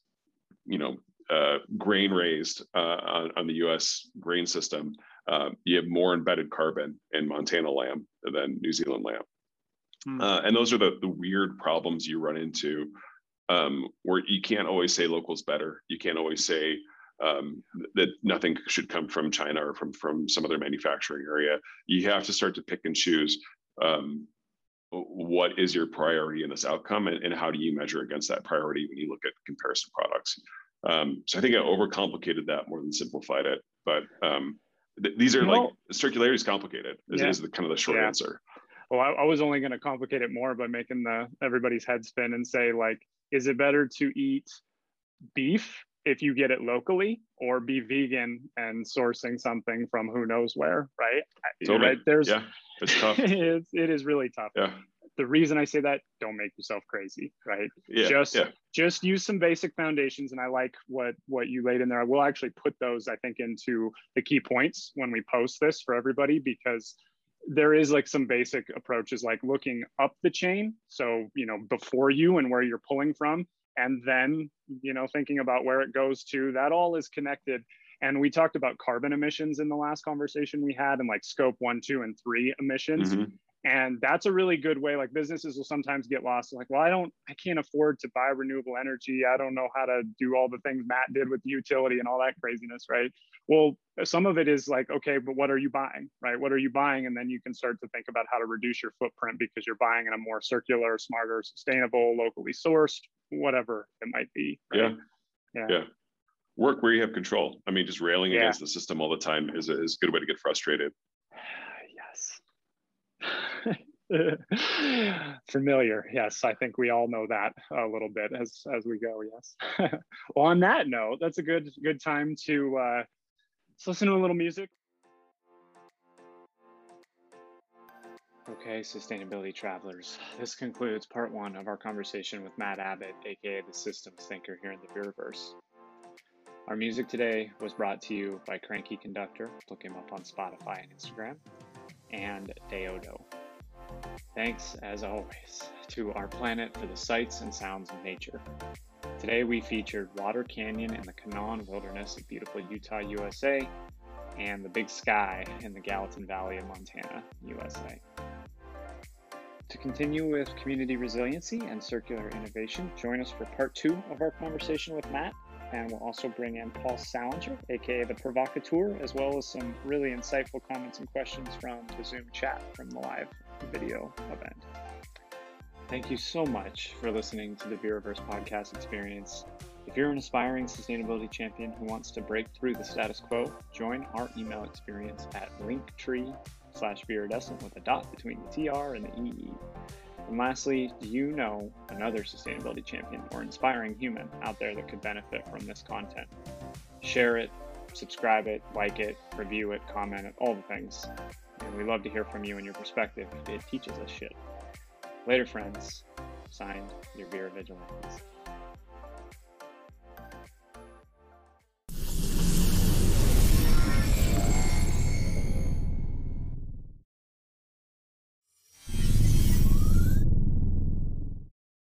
you know, uh, grain raised uh, on, on, the U.S. grain system, uh, you have more embedded carbon in Montana lamb than New Zealand lamb, hmm. uh, and those are the the weird problems you run into, um, where you can't always say local's better. You can't always say um, that nothing should come from China or from from some other manufacturing area. You have to start to pick and choose. Um, what is your priority in this outcome and, and, how do you measure against that priority when you look at comparison products um, so i think i overcomplicated that more than simplified it but um, th- these are like circularity is complicated is, yeah. is the kind of the short yeah. answer well I, I was only going to complicate it more by making the everybody's head spin and say like is it better to eat beef if you get it locally or be vegan and sourcing something from who knows where right totally. right there's yeah it's tough it's, it is really tough yeah the reason I say that, don't make yourself crazy, right? Yeah, just yeah. just use some basic foundations. And I like what what you laid in there. I will actually put those, I think, into the key points when we post this for everybody because there is like some basic approaches like looking up the chain. So, you know, before you and where you're pulling from, and then, you know, thinking about where it goes to, that all is connected. And we talked about carbon emissions in the last conversation we had and like scope one, two, and three emissions. Mhm. And that's a really good way. Like businesses will sometimes get lost. Like, well, I don't, I can't afford to buy renewable energy. I don't know how to do all the things Matt did with the utility and all that craziness, right? Well, some of it is like, okay, but what are you buying, right? What are you buying? And then you can start to think about how to reduce your footprint because you're buying in a more circular, smarter, sustainable, locally sourced, whatever it might be. Right? Yeah. Yeah. Work where you have control. I mean, just railing Yeah. against the system all the time is a, is a good way to get frustrated. yes. Familiar. Yes, I think we all know that a little bit as as we go. Yes. well, on that note, that's a good good time to uh, let's listen to a little music. Okay, sustainability travelers. This concludes part one of our conversation with Matt Abbott, aka the systems thinker here in the Beerverse. Our music today was brought to you by Cranky Conductor. Look him up on Spotify and Instagram, and Deodo. Thanks, as always, to our planet for the sights and sounds of nature. Today we featured Water Canyon in the Kanawha Wilderness of beautiful Utah, USA, and the Big Sky in the Gallatin Valley of Montana, USA. To continue with community resiliency and circular innovation, join us for part two of our conversation with Matt. And we'll also bring in Paul Salinger, aka the Provocateur, as well as some really insightful comments and questions from the Zoom chat from the live video event. Thank you so much for listening to the Beerverse podcast experience. If you're an aspiring sustainability champion who wants to break through the status quo, join our email experience at linktree slash Viridescent with a dot between the TR and the EE. And lastly, do you know another sustainability champion or inspiring human out there that could benefit from this content? Share it, subscribe it, like it, review it, comment it, all the things. And we love to hear from you and your perspective. It teaches us shit. Later, friends. Signed, your beer vigilantes.